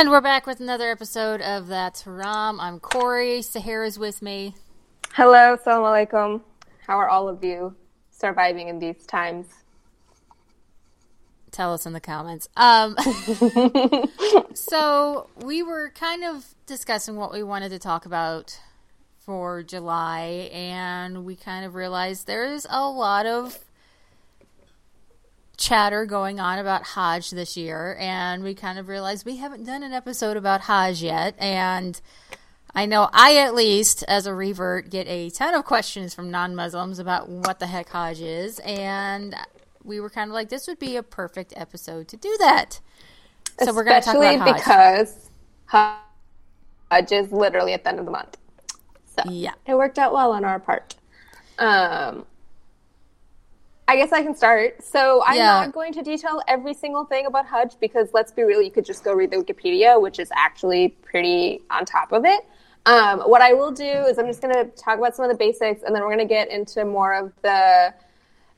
And we're back with another episode of That's Haram. I'm Corey. Sahara's with me. Hello, salam alaikum. How are all of you surviving in these times? Tell us in the comments. Um, so we were kind of discussing what we wanted to talk about for July, and we kind of realized there's a lot of chatter going on about Hajj this year, and we kind of realized we haven't done an episode about Hajj yet. And I know I, at least, as a revert, get a ton of questions from non Muslims about what the heck Hajj is. And we were kind of like, this would be a perfect episode to do that. So we're going to talk about Hajj. because Hajj is literally at the end of the month. So yeah. it worked out well on our part. Um, I guess I can start. So I'm yeah. not going to detail every single thing about Hajj because let's be real, you could just go read the Wikipedia, which is actually pretty on top of it. Um, what I will do is I'm just going to talk about some of the basics and then we're going to get into more of the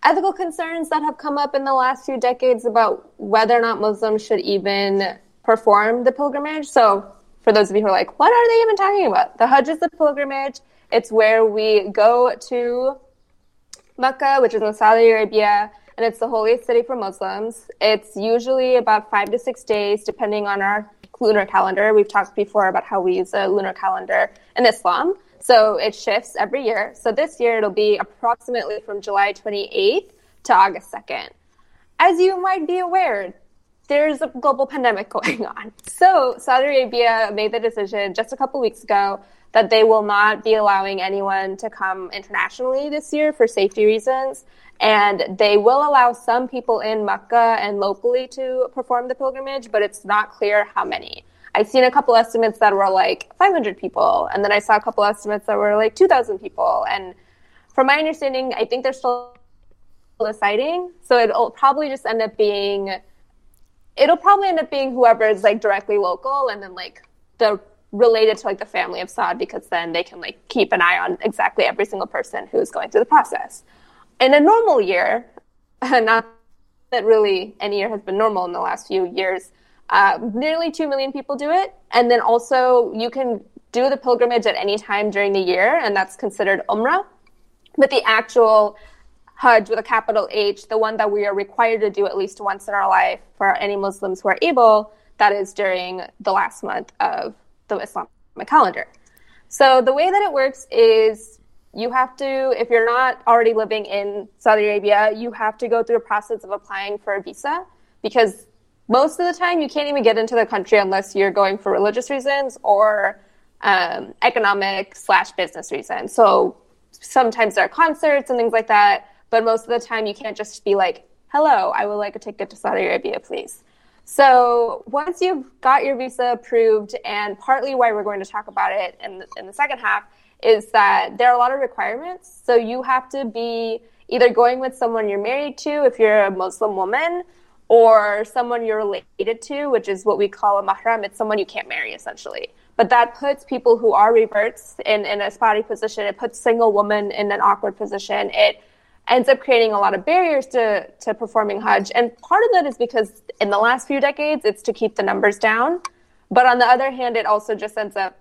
ethical concerns that have come up in the last few decades about whether or not Muslims should even perform the pilgrimage. So for those of you who are like, what are they even talking about? The Hajj is the pilgrimage. It's where we go to Mecca, which is in Saudi Arabia, and it's the holiest city for Muslims. It's usually about five to six days, depending on our lunar calendar. We've talked before about how we use a lunar calendar in Islam. So it shifts every year. So this year it'll be approximately from July 28th to August 2nd. As you might be aware, there's a global pandemic going on. So Saudi Arabia made the decision just a couple weeks ago that they will not be allowing anyone to come internationally this year for safety reasons. And they will allow some people in Mecca and locally to perform the pilgrimage, but it's not clear how many. I've seen a couple estimates that were like 500 people, and then I saw a couple estimates that were like 2,000 people. And from my understanding, I think they're still deciding. So it'll probably just end up being, it'll probably end up being whoever is like directly local, and then like the related to like the family of Saud because then they can like keep an eye on exactly every single person who's going through the process. In a normal year, not that really any year has been normal in the last few years, uh, nearly 2 million people do it. And then also you can do the pilgrimage at any time during the year, and that's considered Umrah. But the actual Hajj with a capital H, the one that we are required to do at least once in our life for any Muslims who are able, that is during the last month of the Islamic calendar. So the way that it works is you have to, if you're not already living in Saudi Arabia, you have to go through a process of applying for a visa because most of the time you can't even get into the country unless you're going for religious reasons or um, economic slash business reasons. So sometimes there are concerts and things like that, but most of the time you can't just be like, hello, I would like a ticket to Saudi Arabia, please. So once you've got your visa approved, and partly why we're going to talk about it in the, in the second half is that there are a lot of requirements. So you have to be either going with someone you're married to if you're a Muslim woman, or someone you're related to, which is what we call a mahram. It's someone you can't marry essentially. But that puts people who are reverts in, in a spotty position. It puts single women in an awkward position. It ends up creating a lot of barriers to, to performing Hajj. And part of that is because in the last few decades, it's to keep the numbers down. But on the other hand, it also just ends up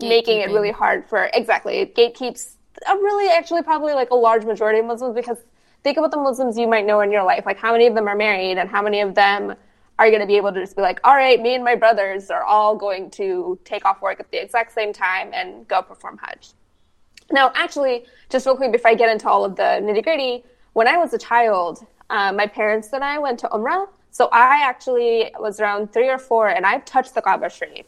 making it really hard for, exactly, it gatekeeps a really actually probably like a large majority of Muslims because think about the Muslims you might know in your life. Like how many of them are married and how many of them are going to be able to just be like, all right, me and my brothers are all going to take off work at the exact same time and go perform Hajj. Now, actually, just real quick before I get into all of the nitty gritty, when I was a child, um, my parents and I went to Umrah. So I actually was around three or four, and I've touched the Kaaba Sharif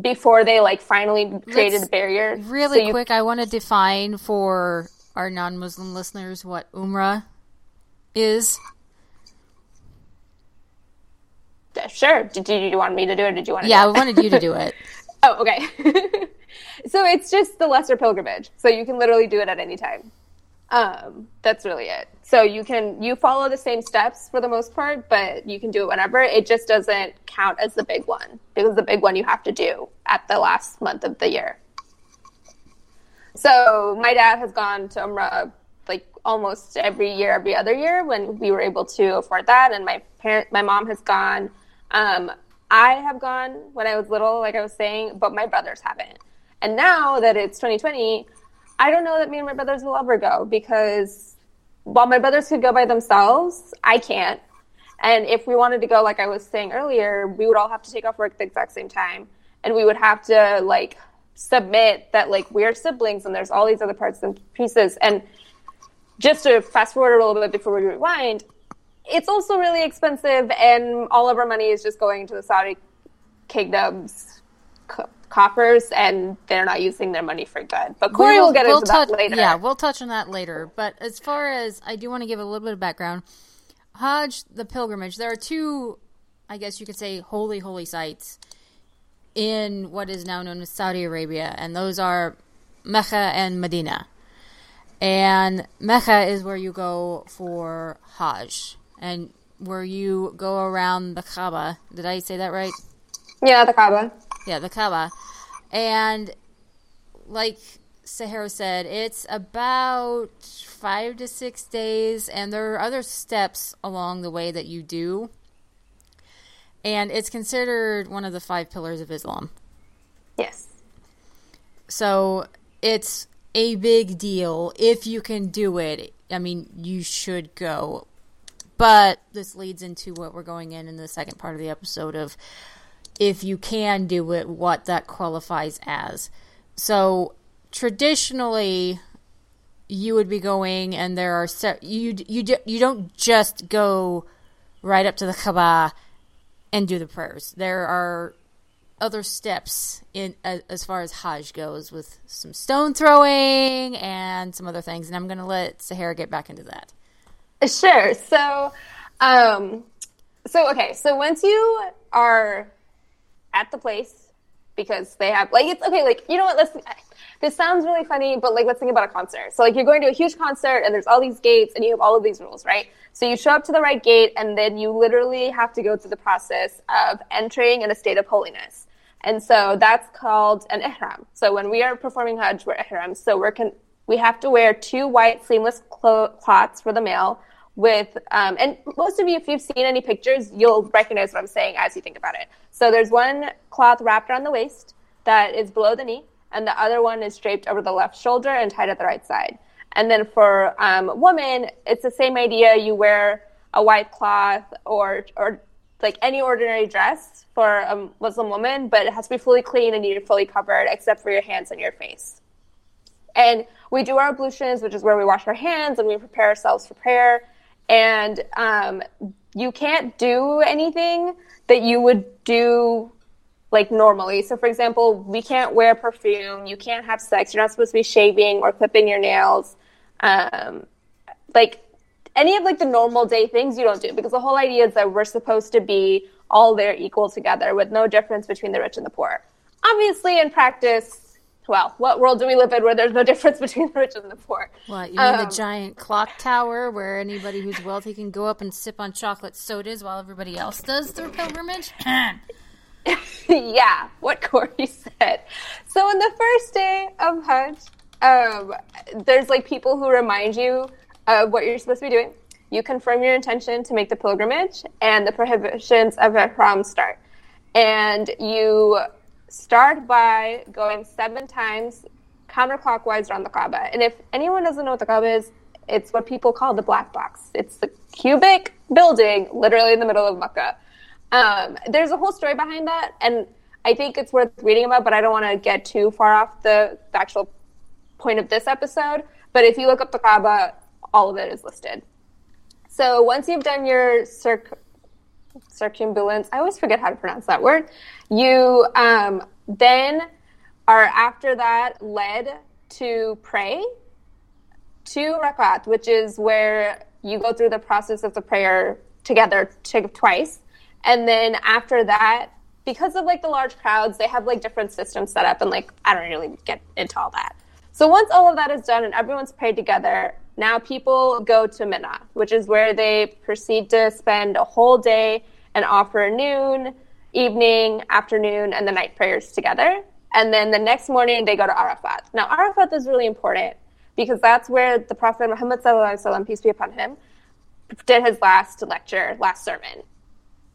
before they like finally created Let's, a barrier. Really so you... quick, I want to define for our non-Muslim listeners what Umrah is. Sure. Did you, did you want me to do it? did you want? To yeah, I wanted you to do it. oh, okay. so it's just the lesser pilgrimage. So you can literally do it at any time. Um, that's really it. So you can you follow the same steps for the most part, but you can do it whenever. It just doesn't count as the big one because the big one you have to do at the last month of the year. So my dad has gone to Umrah like almost every year, every other year when we were able to afford that, and my parent, my mom has gone. Um, I have gone when I was little, like I was saying, but my brothers haven't. And now that it's 2020, I don't know that me and my brothers will ever go because while my brothers could go by themselves, I can't. And if we wanted to go, like I was saying earlier, we would all have to take off work at the exact same time. And we would have to like submit that like we're siblings and there's all these other parts and pieces. And just to fast forward a little bit before we rewind, it's also really expensive and all of our money is just going to the Saudi kingdom's co- coffers and they're not using their money for good. But Corey we'll, will get we'll into touch, that later. Yeah, we'll touch on that later. But as far as I do want to give a little bit of background, Hajj, the pilgrimage, there are two, I guess you could say, holy, holy sites in what is now known as Saudi Arabia, and those are Mecca and Medina. And Mecca is where you go for Hajj, and where you go around the Kaaba. Did I say that right? Yeah, the Kaaba. Yeah, the Kaaba. And like Sahara said, it's about five to six days, and there are other steps along the way that you do. And it's considered one of the five pillars of Islam. Yes. So it's a big deal. If you can do it, I mean, you should go. But this leads into what we're going in in the second part of the episode of if you can do it, what that qualifies as. So traditionally, you would be going, and there are se- you you you don't just go right up to the Kaaba and do the prayers. There are other steps in as far as Hajj goes, with some stone throwing and some other things. And I'm going to let Sahara get back into that. Sure. So, um, so okay. So once you are at the place, because they have like it's okay. Like you know what? Let's. This sounds really funny, but like let's think about a concert. So like you're going to a huge concert and there's all these gates and you have all of these rules, right? So you show up to the right gate and then you literally have to go through the process of entering in a state of holiness. And so that's called an ihram. So when we are performing Hajj, we're ihram. So we're con- we have to wear two white seamless clo- cloths for the male with, um, and most of you, if you've seen any pictures, you'll recognize what I'm saying as you think about it. So there's one cloth wrapped around the waist that is below the knee, and the other one is draped over the left shoulder and tied at the right side. And then for um, women, it's the same idea. You wear a white cloth or or like any ordinary dress for a Muslim woman, but it has to be fully clean and you're fully covered except for your hands and your face. And we do our ablutions, which is where we wash our hands and we prepare ourselves for prayer. And um, you can't do anything that you would do like normally. So, for example, we can't wear perfume, you can't have sex, you're not supposed to be shaving or clipping your nails. Um, like any of like the normal day things you don't do because the whole idea is that we're supposed to be all there equal together with no difference between the rich and the poor. Obviously, in practice, well, what world do we live in where there's no difference between the rich and the poor? What, you mean um, the giant clock tower where anybody who's wealthy can go up and sip on chocolate sodas while everybody else does their pilgrimage? yeah, what Corey said. So, on the first day of Hajj, um, there's like people who remind you of what you're supposed to be doing. You confirm your intention to make the pilgrimage, and the prohibitions of Ihram start. And you start by going seven times counterclockwise around the Kaaba. And if anyone doesn't know what the Kaaba is, it's what people call the black box. It's the cubic building literally in the middle of Mecca. Um, there's a whole story behind that, and I think it's worth reading about, but I don't want to get too far off the, the actual point of this episode. But if you look up the Kaaba, all of it is listed. So once you've done your circ- circumambulance, I always forget how to pronounce that word. You um, then are after that led to pray two rakat, which is where you go through the process of the prayer together to, twice. And then after that, because of like the large crowds, they have like different systems set up and like I don't really get into all that. So once all of that is done and everyone's prayed together, now people go to Mina, which is where they proceed to spend a whole day and offer noon, evening, afternoon, and the night prayers together. And then the next morning they go to Arafat. Now Arafat is really important because that's where the Prophet Muhammad peace be upon him, did his last lecture, last sermon.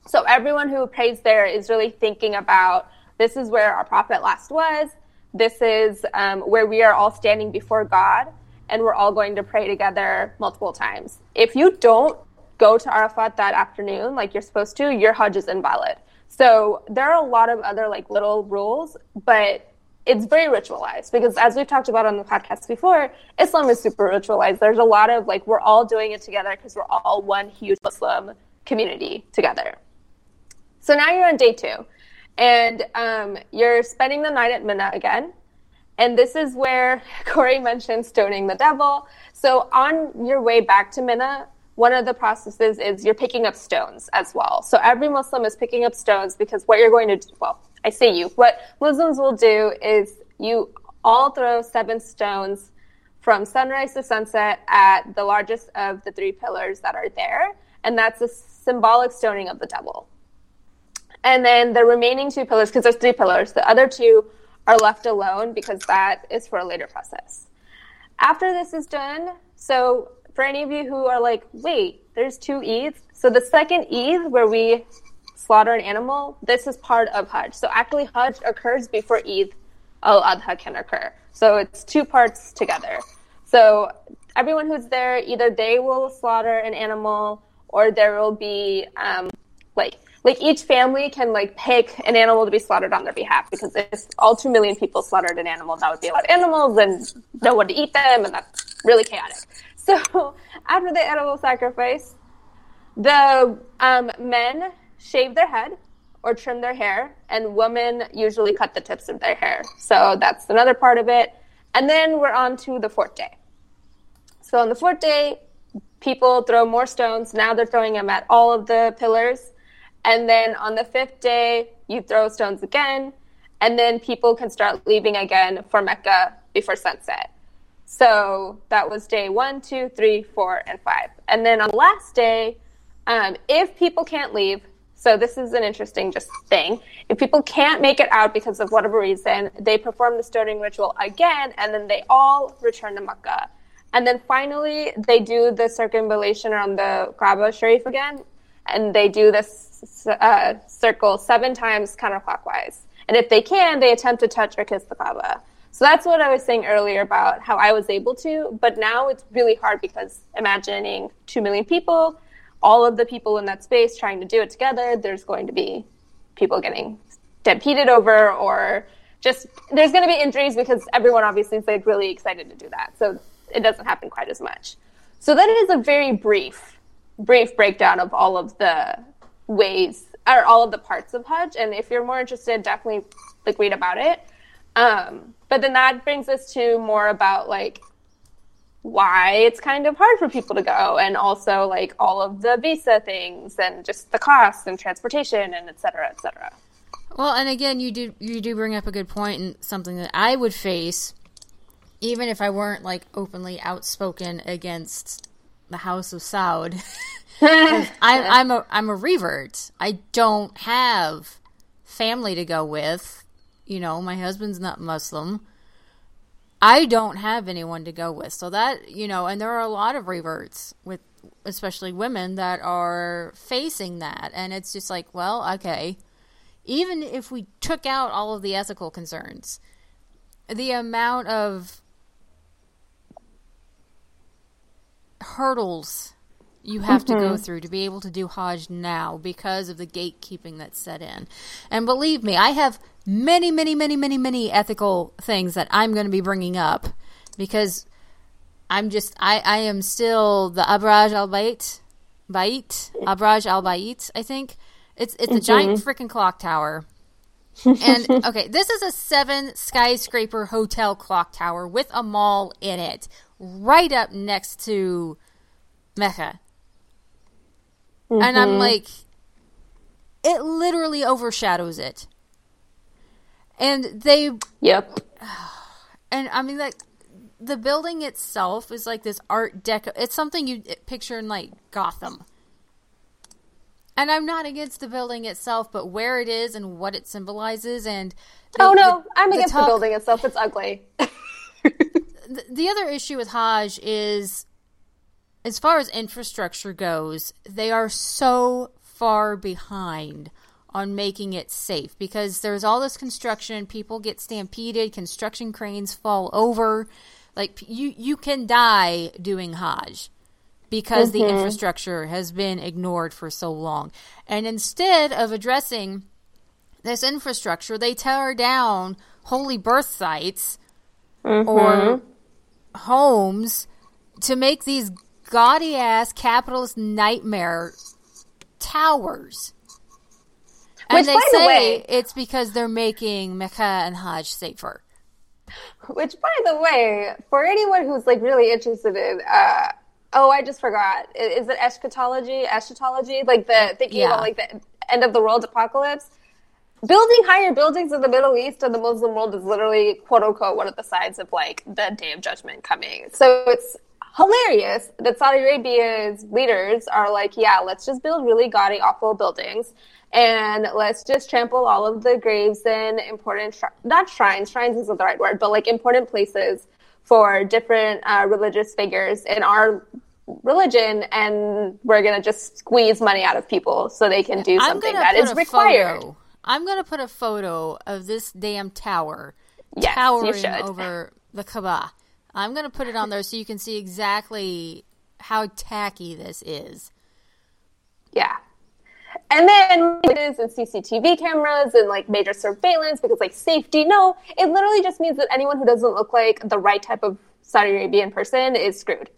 So everyone who prays there is really thinking about this is where our prophet last was. This is um, where we are all standing before God, and we're all going to pray together multiple times. If you don't go to Arafat that afternoon, like you're supposed to, your Hajj is invalid. So there are a lot of other like little rules, but it's very ritualized because as we've talked about on the podcast before, Islam is super ritualized. There's a lot of like we're all doing it together because we're all one huge Muslim community together. So now you're on day two, and um, you're spending the night at Mina again. And this is where Corey mentioned stoning the devil. So on your way back to Mina, one of the processes is you're picking up stones as well. So every Muslim is picking up stones because what you're going to do, well, I say you, what Muslims will do is you all throw seven stones from sunrise to sunset at the largest of the three pillars that are there. And that's a symbolic stoning of the devil. And then the remaining two pillars, because there's three pillars, the other two are left alone because that is for a later process. After this is done, so for any of you who are like, wait, there's two Eids. So the second Eid where we slaughter an animal, this is part of Hajj. So actually Hajj occurs before Eid al-Adha can occur. So it's two parts together. So everyone who's there, either they will slaughter an animal or there will be um, like like each family can like pick an animal to be slaughtered on their behalf because if all two million people slaughtered an animal, that would be a lot of animals and no one to eat them, and that's really chaotic. So after the animal sacrifice, the um, men shave their head or trim their hair, and women usually cut the tips of their hair. So that's another part of it. And then we're on to the fourth day. So on the fourth day, people throw more stones. Now they're throwing them at all of the pillars. And then on the fifth day, you throw stones again. And then people can start leaving again for Mecca before sunset. So that was day one, two, three, four, and five. And then on the last day, um, if people can't leave, so this is an interesting just thing. If people can't make it out because of whatever reason, they perform the stoning ritual again, and then they all return to Mecca. And then finally, they do the circumambulation around the Kaaba Sharif again, and they do this uh, circle seven times counterclockwise. And if they can, they attempt to touch or kiss the Kaaba. So that's what I was saying earlier about how I was able to, but now it's really hard because imagining 2 million people, all of the people in that space trying to do it together, there's going to be people getting stampeded over or just there's going to be injuries because everyone obviously is like really excited to do that. So it doesn't happen quite as much. So that is a very brief brief breakdown of all of the ways or all of the parts of Hajj and if you're more interested definitely like read about it. Um, but then that brings us to more about like why it's kind of hard for people to go and also like all of the visa things and just the costs and transportation and et cetera, et cetera. Well, and again, you do you do bring up a good point and something that I would face, even if I weren't like openly outspoken against the House of Saud. I'm, I'm a I'm a revert. I don't have family to go with you know, my husband's not Muslim. I don't have anyone to go with. So that, you know, and there are a lot of reverts with especially women that are facing that and it's just like, well, okay. Even if we took out all of the ethical concerns, the amount of hurdles you have mm-hmm. to go mm-hmm. through to be able to do Hajj now because of the gatekeeping that's set in. And believe me, I have many, many, many, many, many ethical things that I'm going to be bringing up because I'm just, I, I am still the Abraj al Bait, Bait, Abraj al Bait, I think. It's, it's mm-hmm. a giant freaking clock tower. and okay, this is a seven skyscraper hotel clock tower with a mall in it, right up next to Mecca. Mm-hmm. And I'm mm-hmm. like, it literally overshadows it. And they. Yep. And I mean, like, the building itself is like this art deco. It's something you picture in like Gotham. And I'm not against the building itself, but where it is and what it symbolizes. And the, oh no, the, I'm against the, talk, the building itself. It's ugly. the, the other issue with Hajj is as far as infrastructure goes, they are so far behind on making it safe because there's all this construction, people get stampeded, construction cranes fall over. Like you you can die doing Hajj because mm-hmm. the infrastructure has been ignored for so long. And instead of addressing this infrastructure, they tear down holy birth sites mm-hmm. or homes to make these gaudy ass capitalist nightmare towers. And Which, they say the way, it's because they're making Mecca and Hajj safer. Which, by the way, for anyone who's like really interested in, uh, oh, I just forgot. Is it eschatology? Eschatology, like the thinking yeah. about like the end of the world apocalypse. Building higher buildings in the Middle East and the Muslim world is literally quote unquote one of the signs of like the day of judgment coming. So it's hilarious that Saudi Arabia's leaders are like, yeah, let's just build really gaudy, awful buildings and let's just trample all of the graves in important, not shrines, shrines isn't the right word, but like important places for different uh, religious figures in our religion and we're going to just squeeze money out of people so they can do something that is required. Photo. I'm going to put a photo of this damn tower yes, towering over the Kaaba. I'm going to put it on there so you can see exactly how tacky this is. Yeah. And then it is in CCTV cameras and like major surveillance because like safety. No, it literally just means that anyone who doesn't look like the right type of Saudi Arabian person is screwed.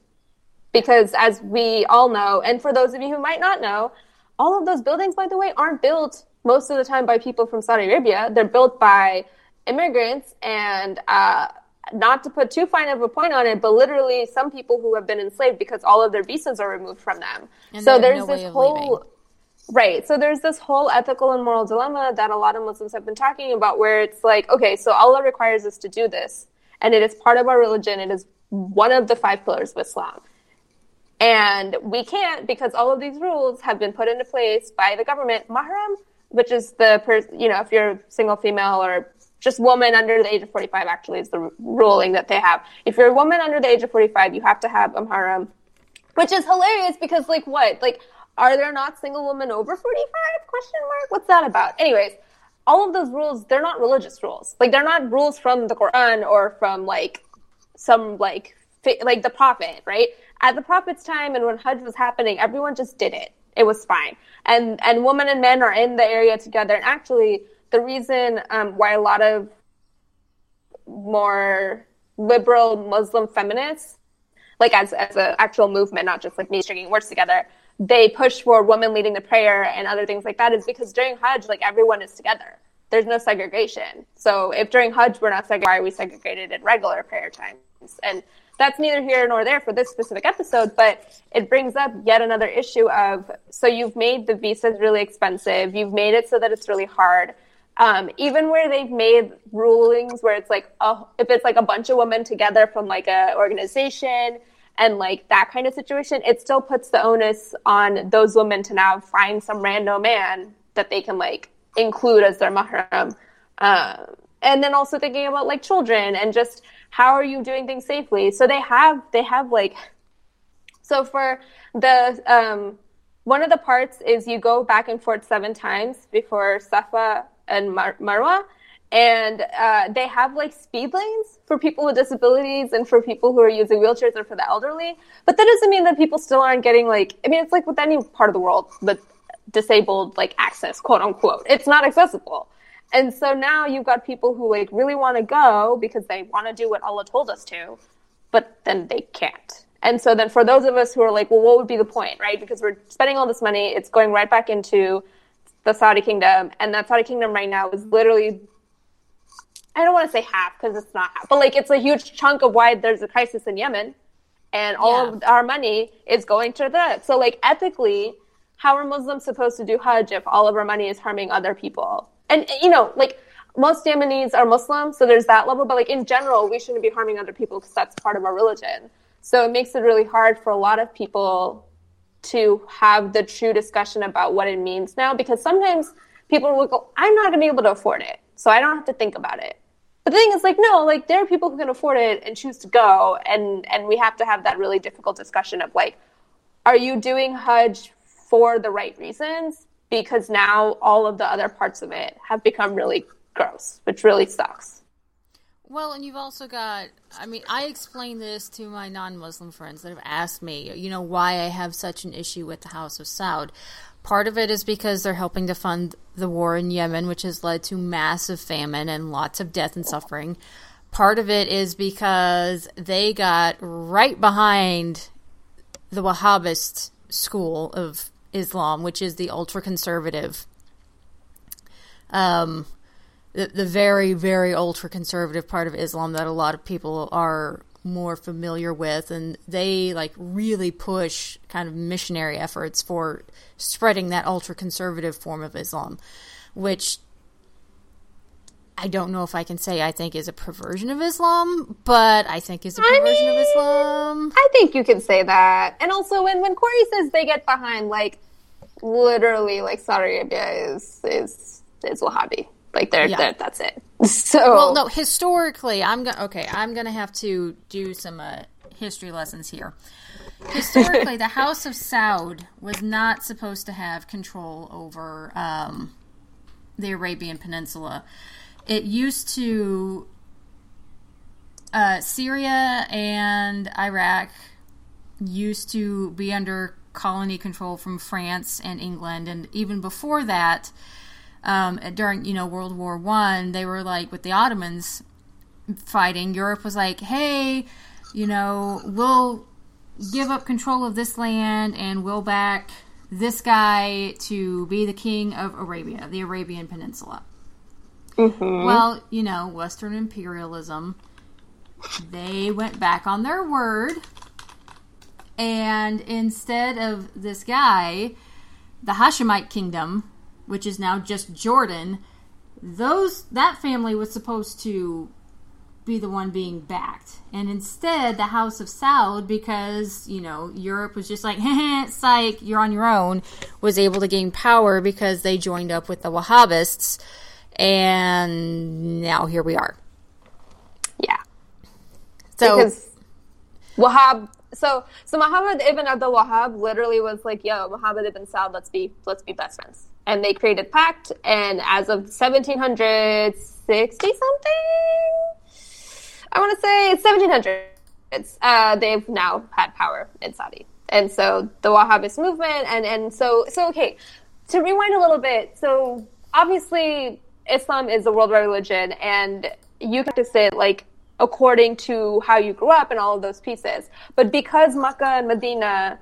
Because as we all know, and for those of you who might not know, all of those buildings, by the way, aren't built most of the time by people from Saudi Arabia. They're built by immigrants and uh, not to put too fine of a point on it, but literally some people who have been enslaved because all of their visas are removed from them. And so there's no this whole leaving. right. So there's this whole ethical and moral dilemma that a lot of Muslims have been talking about, where it's like, okay, so Allah requires us to do this, and it is part of our religion. It is one of the five pillars of Islam. And we can't because all of these rules have been put into place by the government. Mahram, which is the person, you know, if you're single female or just woman under the age of 45 actually is the ruling that they have. If you're a woman under the age of 45, you have to have a mahram, which is hilarious because like what? Like, are there not single women over 45? Question mark. What's that about? Anyways, all of those rules, they're not religious rules. Like, they're not rules from the Quran or from like some like, like the prophet, right? At the prophet's time and when Hajj was happening, everyone just did it. It was fine. And, and women and men are in the area together. And actually, the reason um, why a lot of more liberal Muslim feminists, like as as an actual movement, not just like me stringing words together, they push for women leading the prayer and other things like that is because during Hajj, like everyone is together. There's no segregation. So if during Hajj we're not segregated, why are we segregated at regular prayer times? And that's neither here nor there for this specific episode, but it brings up yet another issue of so you've made the visas really expensive, you've made it so that it's really hard um, even where they've made rulings where it's like, oh, if it's like a bunch of women together from like a organization and like that kind of situation, it still puts the onus on those women to now find some random man that they can like include as their mahram. Uh, and then also thinking about like children and just how are you doing things safely? So they have they have like so for the um, one of the parts is you go back and forth seven times before Safa and Mar- Marwa. And uh, they have like speed lanes for people with disabilities and for people who are using wheelchairs or for the elderly. But that doesn't mean that people still aren't getting like, I mean, it's like with any part of the world with disabled like access, quote unquote. It's not accessible. And so now you've got people who like really want to go because they want to do what Allah told us to, but then they can't. And so then for those of us who are like, well, what would be the point, right? Because we're spending all this money, it's going right back into the Saudi kingdom, and that Saudi kingdom right now is literally I don't want to say half because it's not half, but like it's a huge chunk of why there's a crisis in Yemen, and all yeah. of our money is going to that. So like ethically, how are Muslims supposed to do Hajj if all of our money is harming other people? And you know, like most Yemenis are Muslim, so there's that level, but like in general, we shouldn't be harming other people because that's part of our religion. So it makes it really hard for a lot of people to have the true discussion about what it means now because sometimes people will go, I'm not going to be able to afford it, so I don't have to think about it. But the thing is, like, no, like there are people who can afford it and choose to go, and and we have to have that really difficult discussion of like, are you doing Hajj for the right reasons? Because now all of the other parts of it have become really gross, which really sucks. Well, and you've also got, I mean, I explain this to my non Muslim friends that have asked me, you know, why I have such an issue with the House of Saud. Part of it is because they're helping to fund the war in Yemen, which has led to massive famine and lots of death and suffering. Part of it is because they got right behind the Wahhabist school of Islam, which is the ultra conservative, um, the, the very, very ultra conservative part of Islam that a lot of people are more familiar with. And they like really push kind of missionary efforts for spreading that ultra conservative form of Islam, which I don't know if I can say I think is a perversion of Islam, but I think is a perversion I mean, of Islam. I think you can say that. And also when when Corey says they get behind like literally like Saudi Arabia is is is Wahhabi. Like they're, yeah. they're that's it. So Well, no, historically, I'm going to okay, I'm going to have to do some uh, history lessons here. Historically, the House of Saud was not supposed to have control over um, the Arabian Peninsula it used to uh, Syria and Iraq used to be under colony control from France and England, and even before that, um, during you know World War One, they were like with the Ottomans fighting. Europe was like, hey, you know, we'll give up control of this land and we'll back this guy to be the king of Arabia, the Arabian Peninsula. Mm-hmm. Well, you know, Western imperialism, they went back on their word. And instead of this guy, the Hashemite kingdom, which is now just Jordan, those that family was supposed to be the one being backed. And instead, the House of Saud, because, you know, Europe was just like, psych, you're on your own, was able to gain power because they joined up with the Wahhabists and now here we are. Yeah. So because Wahhab so so Muhammad ibn Abdul Wahhab literally was like, "Yo, Muhammad ibn Saud, let's be let's be best friends." And they created pact, and as of 1760 something, I want to say 1700s, uh, they've now had power in Saudi, and so the Wahhabist movement, and and so so okay, to rewind a little bit, so obviously Islam is a worldwide religion and you practice it like according to how you grew up and all of those pieces. But because Mecca and Medina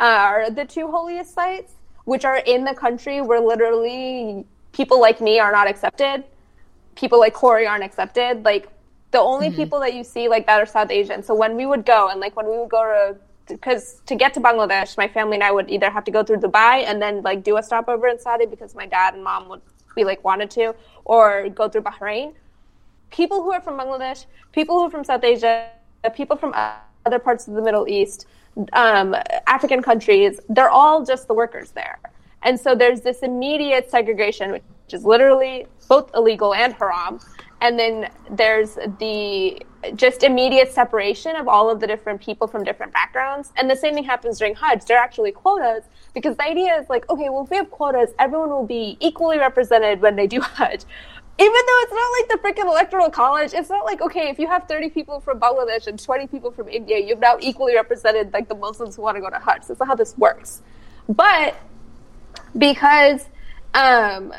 are the two holiest sites, which are in the country where literally people like me are not accepted, people like Corey aren't accepted, like the only mm-hmm. people that you see like that are South Asian. So when we would go and like when we would go to because to get to Bangladesh, my family and I would either have to go through Dubai and then like do a stopover in Saudi because my dad and mom would we like wanted to, or go through Bahrain. People who are from Bangladesh, people who are from South Asia, people from other parts of the Middle East, um, African countries, they're all just the workers there. And so there's this immediate segregation, which is literally both illegal and haram. And then there's the just immediate separation of all of the different people from different backgrounds. And the same thing happens during Hajj. There are actually quotas because the idea is like, okay, well, if we have quotas, everyone will be equally represented when they do Hajj. Even though it's not like the freaking electoral college, it's not like, okay, if you have 30 people from Bangladesh and 20 people from India, you've now equally represented like the Muslims who want to go to Hajj. That's not how this works. But because um,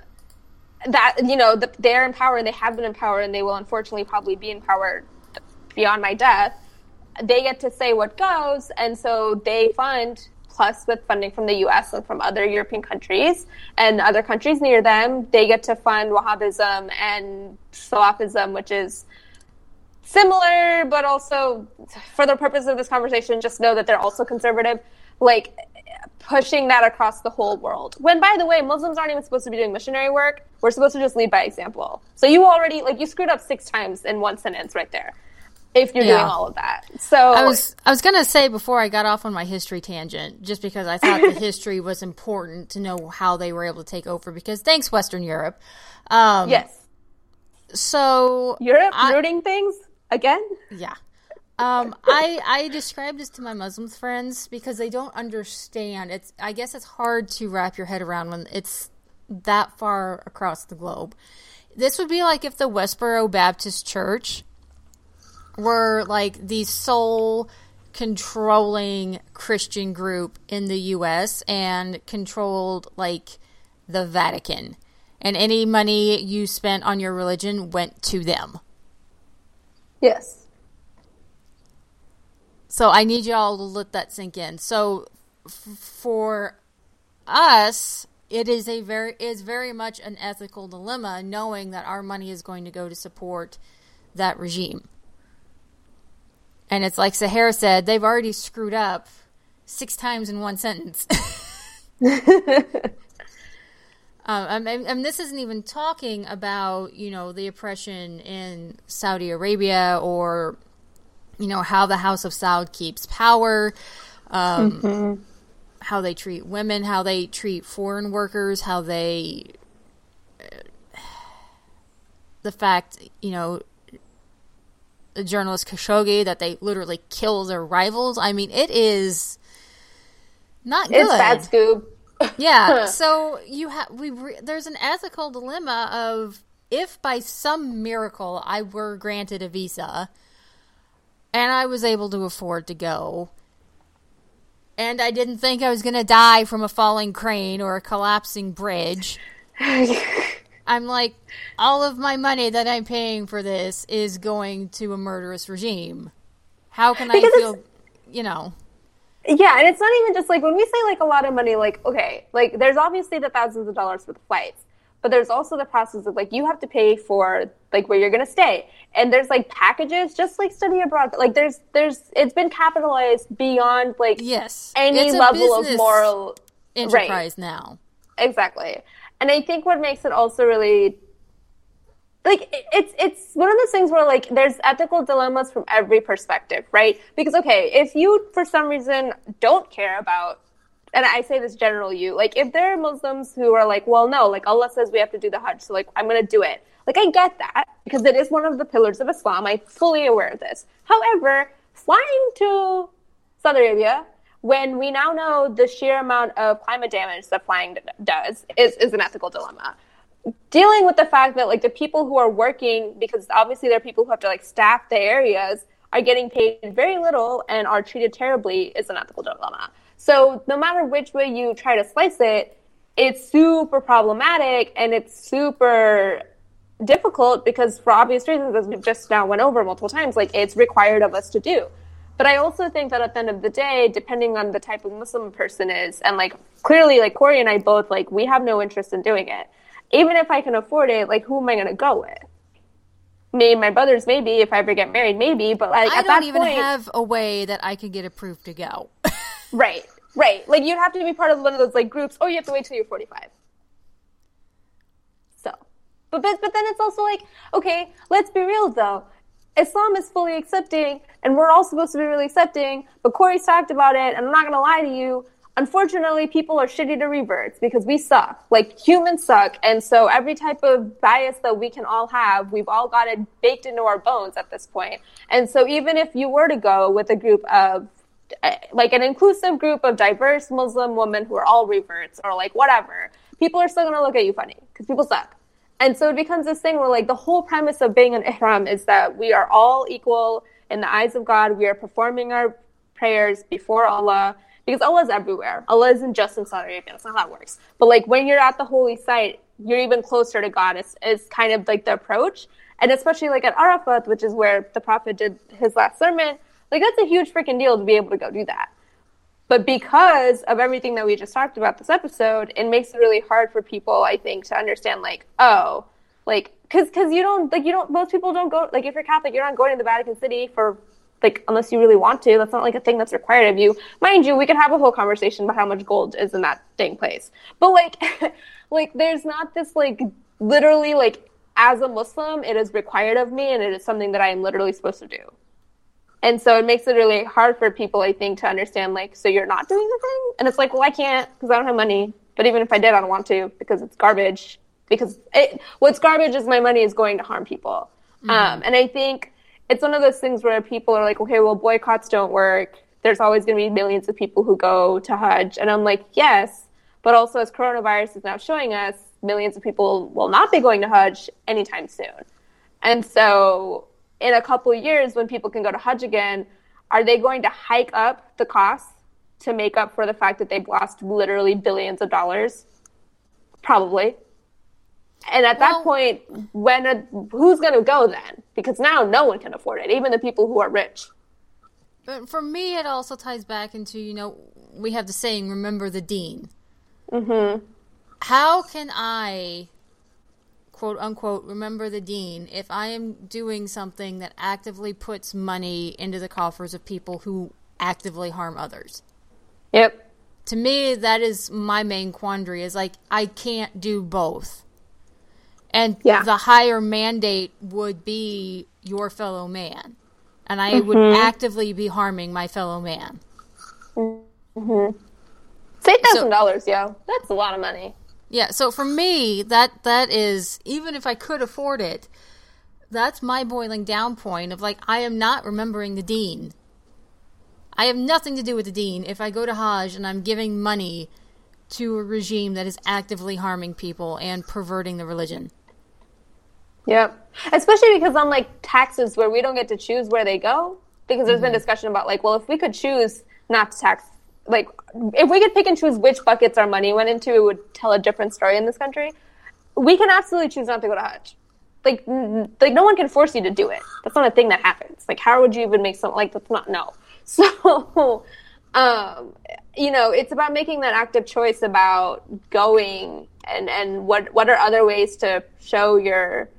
that, you know, the, they're in power and they have been in power and they will unfortunately probably be in power beyond my death, they get to say what goes. And so they fund plus with funding from the US and from other European countries and other countries near them, they get to fund Wahhabism and Salafism, which is similar, but also for the purpose of this conversation, just know that they're also conservative, like pushing that across the whole world. When, by the way, Muslims aren't even supposed to be doing missionary work. We're supposed to just lead by example. So you already, like, you screwed up six times in one sentence right there if you're yeah. doing all of that. So I was I was gonna say before I got off on my history tangent, just because I thought the history was important to know how they were able to take over. Because thanks, Western Europe. Um, yes. So Europe I, rooting things again. Yeah. Um, I I describe this to my Muslim friends because they don't understand. It's I guess it's hard to wrap your head around when it's that far across the globe. This would be like if the Westboro Baptist Church were like the sole controlling Christian group in the US and controlled like the Vatican. And any money you spent on your religion went to them. Yes. So I need y'all to let that sink in. So f- for us, it is a very is very much an ethical dilemma knowing that our money is going to go to support that regime. And it's like Sahara said, they've already screwed up six times in one sentence. um, and, and, this isn't even talking about, you know, the oppression in Saudi Arabia or, you know, how the House of Saud keeps power, um, mm-hmm. how they treat women, how they treat foreign workers, how they. Uh, the fact, you know, the journalist Khashoggi that they literally kill their rivals. I mean, it is not good. It's bad scoop. yeah. So you have we re- there's an ethical dilemma of if by some miracle I were granted a visa and I was able to afford to go and I didn't think I was going to die from a falling crane or a collapsing bridge. I'm like, all of my money that I'm paying for this is going to a murderous regime. How can because I feel, you know? Yeah, and it's not even just like when we say like a lot of money, like, okay, like there's obviously the thousands of dollars for the flights, but there's also the process of like you have to pay for like where you're going to stay. And there's like packages, just like study abroad. Like there's, there's, it's been capitalized beyond like yes, any level of moral enterprise right. now. Exactly. And I think what makes it also really like it's it's one of those things where like there's ethical dilemmas from every perspective, right? Because okay, if you for some reason don't care about and I say this general you, like if there are Muslims who are like, well, no, like Allah says we have to do the Hajj, so like I'm gonna do it. Like I get that because it is one of the pillars of Islam. I'm fully aware of this. However, flying to Saudi Arabia when we now know the sheer amount of climate damage that flying does is, is an ethical dilemma dealing with the fact that like the people who are working because obviously there are people who have to like staff the areas are getting paid very little and are treated terribly is an ethical dilemma so no matter which way you try to slice it it's super problematic and it's super difficult because for obvious reasons as we've just now went over multiple times like it's required of us to do but I also think that at the end of the day, depending on the type of Muslim a person is, and like clearly, like Corey and I both, like we have no interest in doing it. Even if I can afford it, like who am I going to go with? Me and my brothers, maybe if I ever get married, maybe. But like I at don't even point, have a way that I can get approved to go. Right, right. Like you'd have to be part of one of those like groups. or you have to wait till you're 45. So, but but but then it's also like okay, let's be real though Islam is fully accepting, and we're all supposed to be really accepting, but Corey's talked about it, and I'm not gonna lie to you. Unfortunately, people are shitty to reverts because we suck. Like humans suck. And so every type of bias that we can all have, we've all got it baked into our bones at this point. And so even if you were to go with a group of Uh, like an inclusive group of diverse Muslim women who are all reverts or like whatever, people are still going to look at you funny because people suck. And so it becomes this thing where like the whole premise of being an ihram is that we are all equal in the eyes of God. We are performing our prayers before Allah because Allah is everywhere. Allah isn't just in Saudi Arabia. That's not how it works. But like when you're at the holy site, you're even closer to God. It's, it's kind of like the approach. And especially like at Arafat, which is where the Prophet did his last sermon, like that's a huge freaking deal to be able to go do that. But because of everything that we just talked about this episode, it makes it really hard for people, I think, to understand like, oh, like, cause, cause you don't, like, you don't, most people don't go, like, if you're Catholic, you're not going to the Vatican City for, like, unless you really want to. That's not like a thing that's required of you. Mind you, we could have a whole conversation about how much gold is in that dang place. But like, like, there's not this, like, literally, like, as a Muslim, it is required of me and it is something that I am literally supposed to do. And so it makes it really hard for people, I think, to understand, like, so you're not doing the thing? And it's like, well, I can't because I don't have money. But even if I did, I don't want to because it's garbage. Because it, what's garbage is my money is going to harm people. Mm-hmm. Um, and I think it's one of those things where people are like, okay, well, boycotts don't work. There's always going to be millions of people who go to Hajj. And I'm like, yes, but also as coronavirus is now showing us, millions of people will not be going to Hajj anytime soon. And so in a couple of years, when people can go to Hajj again, are they going to hike up the costs to make up for the fact that they've lost literally billions of dollars? Probably. And at well, that point, when a, who's going to go then? Because now no one can afford it, even the people who are rich. But for me, it also ties back into you know we have the saying, "Remember the deen." Mm-hmm. How can I, quote unquote, remember the deen if I am doing something that actively puts money into the coffers of people who actively harm others? Yep. To me, that is my main quandary. Is like I can't do both. And yeah. the higher mandate would be your fellow man. And I mm-hmm. would actively be harming my fellow man. Mm-hmm. Thousand dollars, yeah, that's a lot of money. Yeah, so for me, that that is even if I could afford it, that's my boiling down point of like I am not remembering the deen. I have nothing to do with the deen if I go to Hajj and I'm giving money to a regime that is actively harming people and perverting the religion. Yep. Especially because on like taxes where we don't get to choose where they go, because there's mm-hmm. been discussion about like, well, if we could choose not to tax, like if we could pick and choose which buckets our money went into, it would tell a different story in this country. We can absolutely choose not to go to Hajj. Like, like no one can force you to do it. That's not a thing that happens. Like, how would you even make something like that's not no? So, um, you know, it's about making that active choice about going and and what what are other ways to show your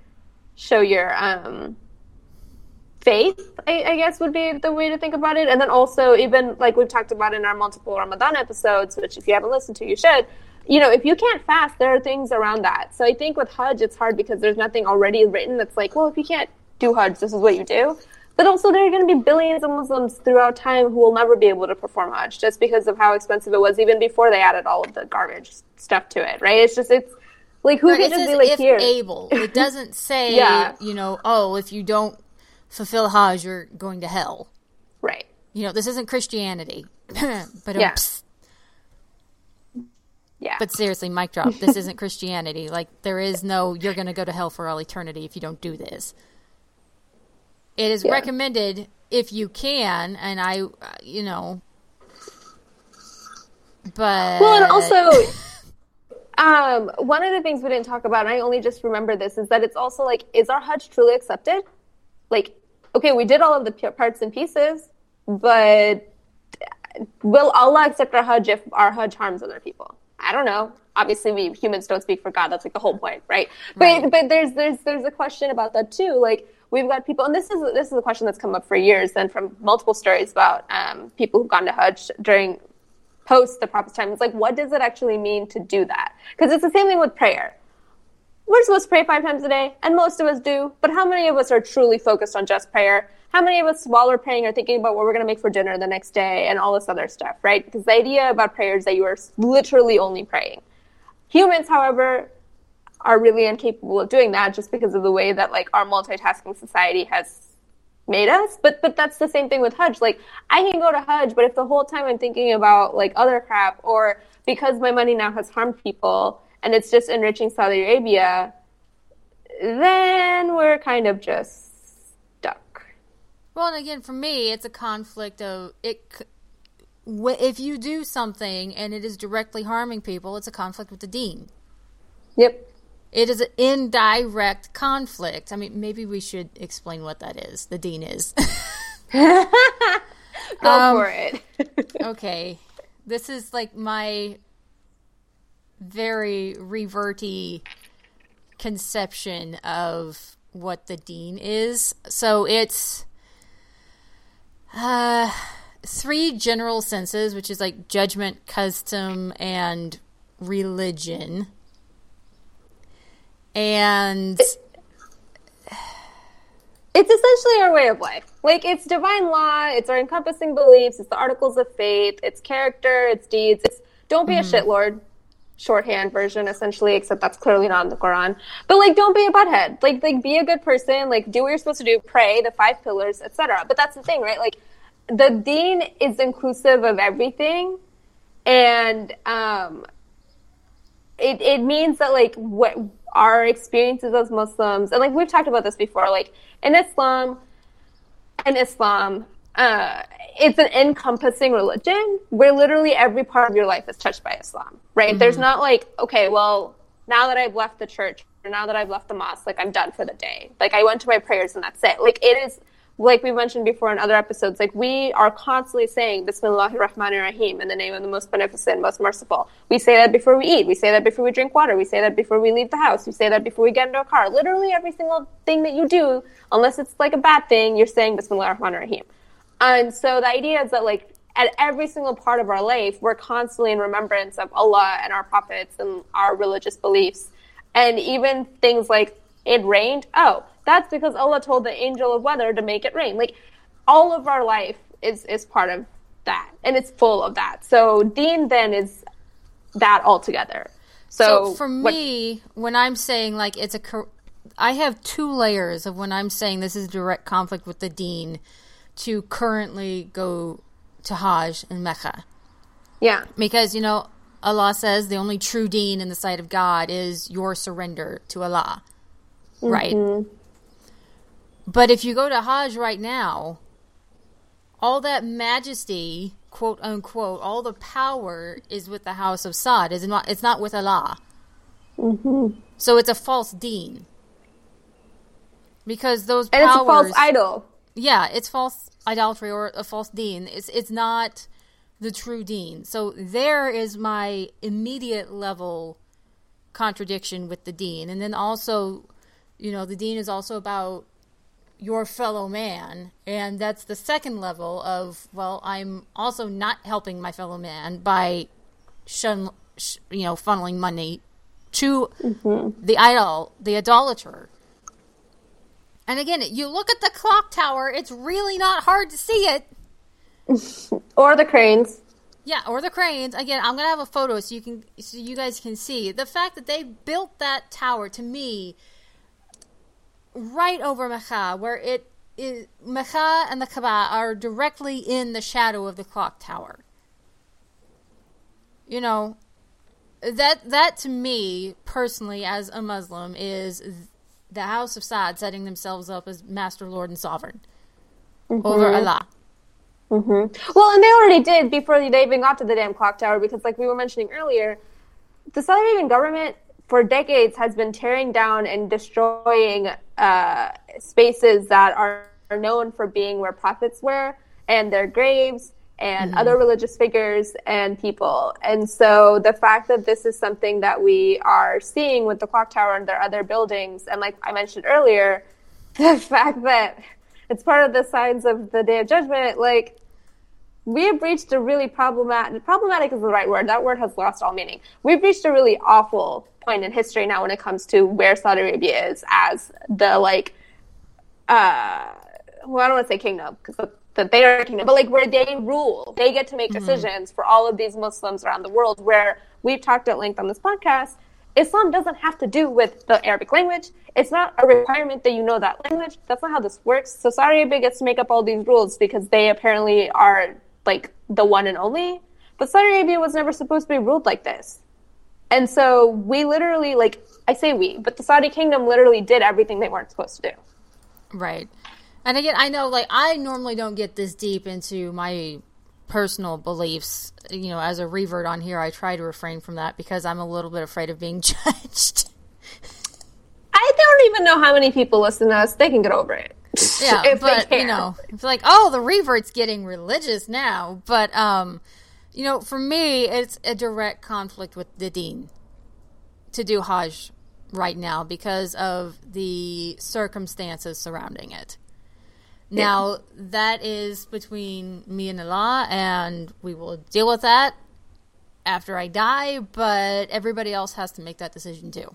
show your um, faith, I, I, guess would be the way to think about it. And then also, even like we've talked about in our multiple Ramadan episodes, which if you haven't listened to, you should. You know, if you can't fast, there are things around that. So I think with Hajj, it's hard because there's nothing already written that's like, well, if you can't do Hajj, this is what you do. But also, there are going to be billions of Muslims throughout time who will never be able to perform Hajj just because of how expensive it was, even before they added all of the garbage stuff to it, right? It's just, it's, like who can just be like if here? able. It doesn't say yeah. you know, oh, if you don't fulfill Hajj, you're going to hell. Right. You know, this isn't Christianity. but yeah. Oops. Yeah. But seriously, mic drop. This isn't Christianity. Like there is no you're going to go to hell for all eternity if you don't do this. It is yeah. recommended if you can, and I, you know, but well, and also um, one of the things we didn't talk about, and I only just remember this, is that it's also like, is our Hajj truly accepted? Like, okay, we did all of the parts and pieces, but will Allah accept our Hajj if our Hajj harms other people? I don't know. Obviously, we humans don't speak for God. That's like the whole point, right? right. But but there's there's there's a question about that too. Like we've got people, and this is this is a question that's come up for years, and from multiple stories about um, people who've gone to Hajj during post the Prophet's time. It's like, what does it actually mean to do that? Because it's the same thing with prayer. We're supposed to pray five times a day, and most of us do, but how many of us are truly focused on just prayer? How many of us, while we're praying, are thinking about what we're going to make for dinner the next day and all this other stuff, right? Because the idea about prayer is that you are literally only praying. Humans, however, are really incapable of doing that just because of the way that like our multitasking society has made us. But but that's the same thing with Hajj. Like I can go to Hajj, but if the whole time I'm thinking about like other crap or because my money now has harmed people and it's just enriching Saudi Arabia, then we're kind of just stuck. Well, and again, for me, it's a conflict of it. If you do something and it is directly harming people, it's a conflict with the deen. Yep. It is an indirect conflict. I mean, maybe we should explain what that is. The deen is. Go um, for it. okay. This is like my very reverty conception of what the deen is. So it's uh, three general senses, which is like judgment, custom, and religion and it's essentially our way of life. Like it's divine law, it's our encompassing beliefs, it's the articles of faith, it's character, it's deeds. It's don't be mm-hmm. a shitlord. Shorthand version essentially, except that's clearly not in the Quran. But like, don't be a butthead. Like, like be a good person. Like, do what you're supposed to do. Pray the five pillars, etc. But that's the thing, right? Like, the Deen is inclusive of everything, and um, it it means that like what our experiences as Muslims, and like we've talked about this before, like in Islam, in Islam, uh, it's an encompassing religion where literally every part of your life is touched by Islam, right? Mm-hmm. There's not like, okay, well, now that I've left the church or now that I've left the mosque, like I'm done for the day. Like I went to my prayers and that's it. Like it is, like we mentioned before in other episodes, like we are constantly saying Bismillahir Rahmanir Rahim in the name of the most beneficent, most merciful. We say that before we eat. We say that before we drink water. We say that before we leave the house. We say that before we get into a car. Literally every single thing that you do, unless it's like a bad thing, you're saying Bismillahir Rahmanir Rahim. And so the idea is that like at every single part of our life, we're constantly in remembrance of Allah and our prophets and our religious beliefs. And even things like it rained. Oh, that's because Allah told the angel of weather to make it rain. Like all of our life is is part of that, and it's full of that. So Deen then is that altogether. So, so for me, what, when I'm saying like it's a, I have two layers of when I'm saying this is direct conflict with the Deen to currently go to Hajj in Mecca. Yeah. Because, you know, Allah says the only true deen in the sight of God is your surrender to Allah. Mm-hmm. Right? But if you go to Hajj right now, all that majesty, quote unquote, all the power is with the house of Saud. It's not, it's not with Allah. Mm-hmm. So it's a false deen. Because those powers. And it's a false idol. Yeah, it's false idolatry or a false deen. It's it's not the true deen. So there is my immediate level contradiction with the deen. And then also, you know, the deen is also about your fellow man, and that's the second level of well, I'm also not helping my fellow man by shun, sh- you know, funneling money to mm-hmm. the idol, the idolater. And again, you look at the clock tower, it's really not hard to see it. or the cranes. Yeah, or the cranes. Again, I'm gonna have a photo so you can so you guys can see the fact that they built that tower to me right over Mecca, where it is Mecca and the Kaaba are directly in the shadow of the clock tower. You know, that that to me personally as a Muslim is the House of Saud setting themselves up as Master, Lord, and Sovereign mm-hmm. over Allah. Mm-hmm. Well, and they already did before they even got to the damn clock tower because, like we were mentioning earlier, the Saudi Arabian government for decades has been tearing down and destroying uh, spaces that are, are known for being where prophets were and their graves and mm-hmm. other religious figures and people. And so the fact that this is something that we are seeing with the clock tower and their other buildings, and like I mentioned earlier, the fact that it's part of the signs of the day of judgment, like we have reached a really problematic problematic is the right word. That word has lost all meaning. We've reached a really awful point in history now when it comes to where Saudi Arabia is as the like uh well I don't want to say kingdom because that they are kingdom, but like where they rule, they get to make mm-hmm. decisions for all of these Muslims around the world. Where we've talked at length on this podcast, Islam doesn't have to do with the Arabic language. It's not a requirement that you know that language. That's not how this works. So Saudi Arabia gets to make up all these rules because they apparently are like the one and only. But Saudi Arabia was never supposed to be ruled like this. And so we literally, like, I say we, but the Saudi kingdom literally did everything they weren't supposed to do. Right. And again, I know like I normally don't get this deep into my personal beliefs. You know, as a revert on here, I try to refrain from that because I'm a little bit afraid of being judged. I don't even know how many people listen to us. They can get over it. Yeah, but you know, it's like, oh, the revert's getting religious now. But um, you know, for me, it's a direct conflict with the deen to do Hajj right now because of the circumstances surrounding it. Now yeah. that is between me and Allah, and we will deal with that after I die. But everybody else has to make that decision too.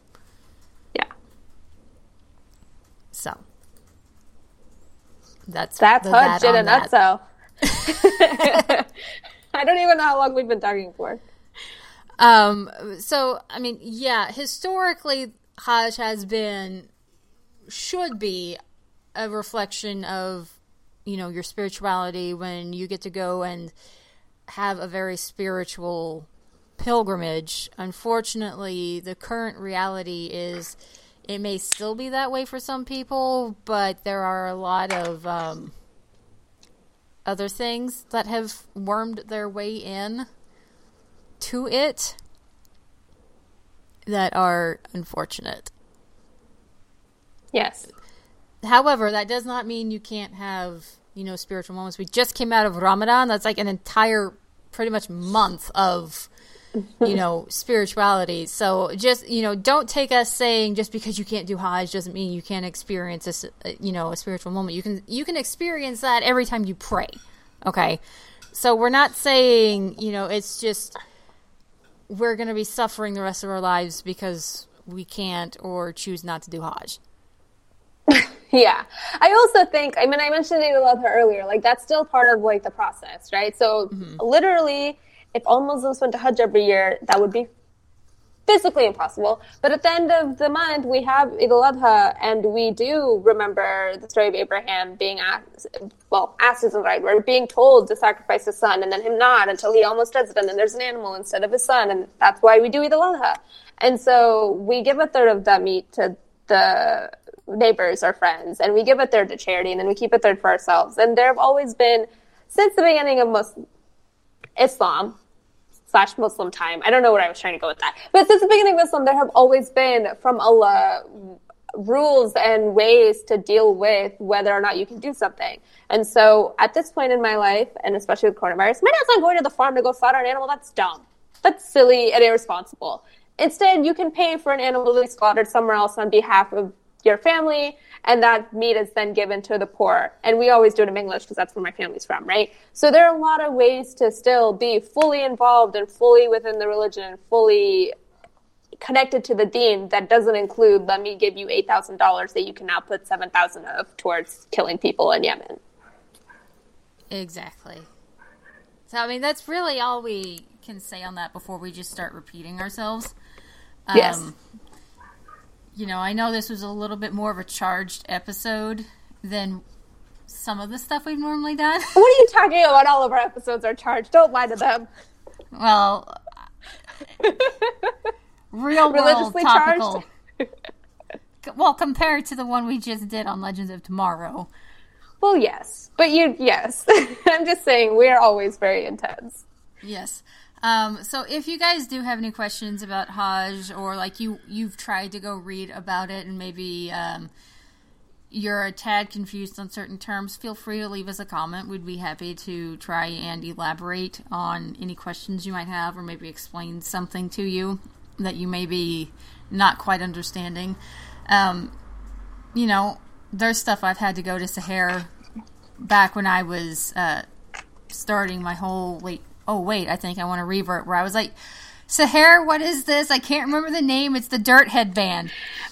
Yeah. So that's that's Hajj in a nutshell. I don't even know how long we've been talking for. Um, so I mean, yeah, historically, Hajj has been should be a reflection of you know your spirituality when you get to go and have a very spiritual pilgrimage. Unfortunately, the current reality is it may still be that way for some people, but there are a lot of um, other things that have wormed their way in to it that are unfortunate. Yes. However, that does not mean you can't have, you know, spiritual moments. We just came out of Ramadan. That's like an entire pretty much month of you know spirituality so just you know don't take us saying just because you can't do hajj doesn't mean you can't experience a uh, you know a spiritual moment you can you can experience that every time you pray okay so we're not saying you know it's just we're going to be suffering the rest of our lives because we can't or choose not to do hajj yeah. I also think, I mean, I mentioned Eid al-Adha earlier, like that's still part of like the process, right? So mm-hmm. literally, if all Muslims went to Hajj every year, that would be physically impossible. But at the end of the month, we have Eid al-Adha, and we do remember the story of Abraham being asked, well, asked isn't right word, being told to sacrifice his son, and then him not until he almost does it, and then there's an animal instead of his son, and that's why we do Eid al-Adha. And so we give a third of that meat to the neighbors or friends, and we give a third to charity, and then we keep a third for ourselves. And there have always been, since the beginning of Muslim, Islam slash Muslim time, I don't know what I was trying to go with that, but since the beginning of Islam, there have always been from Allah rules and ways to deal with whether or not you can do something. And so at this point in my life, and especially with coronavirus, my dad's not going to the farm to go slaughter an animal. That's dumb. That's silly and irresponsible. Instead, you can pay for an animal to be slaughtered somewhere else on behalf of your family, and that meat is then given to the poor. And we always do it in English because that's where my family's from, right? So there are a lot of ways to still be fully involved and fully within the religion and fully connected to the deen that doesn't include let me give you $8,000 that you can now put 7,000 of towards killing people in Yemen. Exactly. So I mean that's really all we can say on that before we just start repeating ourselves. Um, yes you know, I know this was a little bit more of a charged episode than some of the stuff we've normally done. What are you talking about? All of our episodes are charged. Don't lie to them. Well, real world topical. well, compared to the one we just did on Legends of Tomorrow. Well, yes, but you, yes. I'm just saying we are always very intense. Yes. Um, so if you guys do have any questions about Hajj or like you you've tried to go read about it and maybe um, you're a tad confused on certain terms, feel free to leave us a comment. We'd be happy to try and elaborate on any questions you might have or maybe explain something to you that you may be not quite understanding. Um, you know, there's stuff I've had to go to Sahar back when I was uh, starting my whole wait oh wait, I think I want to revert where I was like, Sahar, what is this? I can't remember the name. It's the Dirt Headband.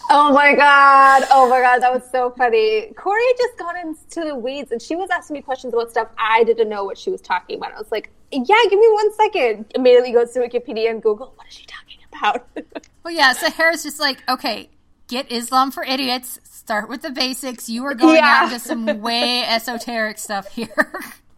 Oh my god! Oh my god, that was so funny. Corey just got into the weeds, and she was asking me questions about stuff I didn't know what she was talking about. I was like, "Yeah, give me one second. Immediately goes to Wikipedia and Google. What is she talking about? well, yeah. Sahar is just like, okay, get Islam for idiots. Start with the basics. You are going yeah. out into some way esoteric stuff here.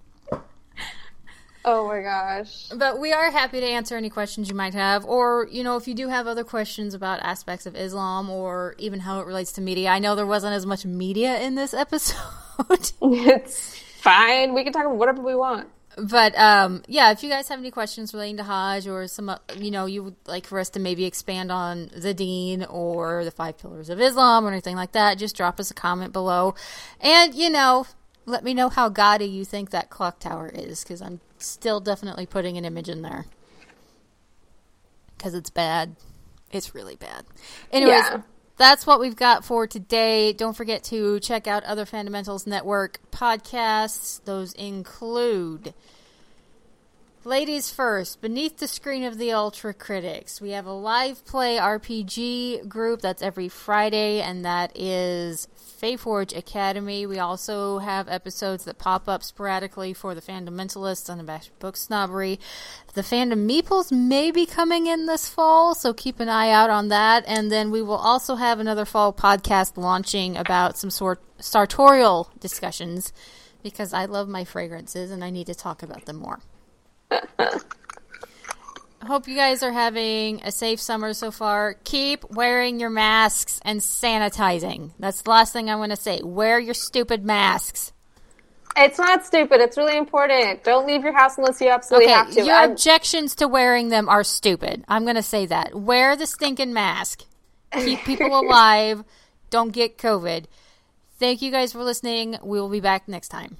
Oh my gosh. But we are happy to answer any questions you might have. Or, you know, if you do have other questions about aspects of Islam or even how it relates to media. I know there wasn't as much media in this episode. it's fine. We can talk about whatever we want. But um, yeah, if you guys have any questions relating to Hajj or some, you know, you would like for us to maybe expand on the Deen or the five pillars of Islam or anything like that, just drop us a comment below. And, you know, let me know how gaudy you think that clock tower is because I'm still definitely putting an image in there because it's bad. It's really bad. Anyways, yeah. that's what we've got for today. Don't forget to check out other Fundamentals Network podcasts. Those include Ladies first, beneath the screen of the Ultra Critics, we have a live play RPG group that's every Friday, and that is Fayforge Academy. We also have episodes that pop up sporadically for the Fundamentalists and Abashed Book Snobbery. The Fandom Meeples may be coming in this fall, so keep an eye out on that. And then we will also have another fall podcast launching about some sort sartorial discussions because I love my fragrances and I need to talk about them more. Hope you guys are having a safe summer so far. Keep wearing your masks and sanitizing. That's the last thing I want to say. Wear your stupid masks. It's not stupid. It's really important. Don't leave your house unless you absolutely okay, have to. Your I'm... objections to wearing them are stupid. I'm going to say that. Wear the stinking mask. Keep people alive. Don't get COVID. Thank you guys for listening. We will be back next time.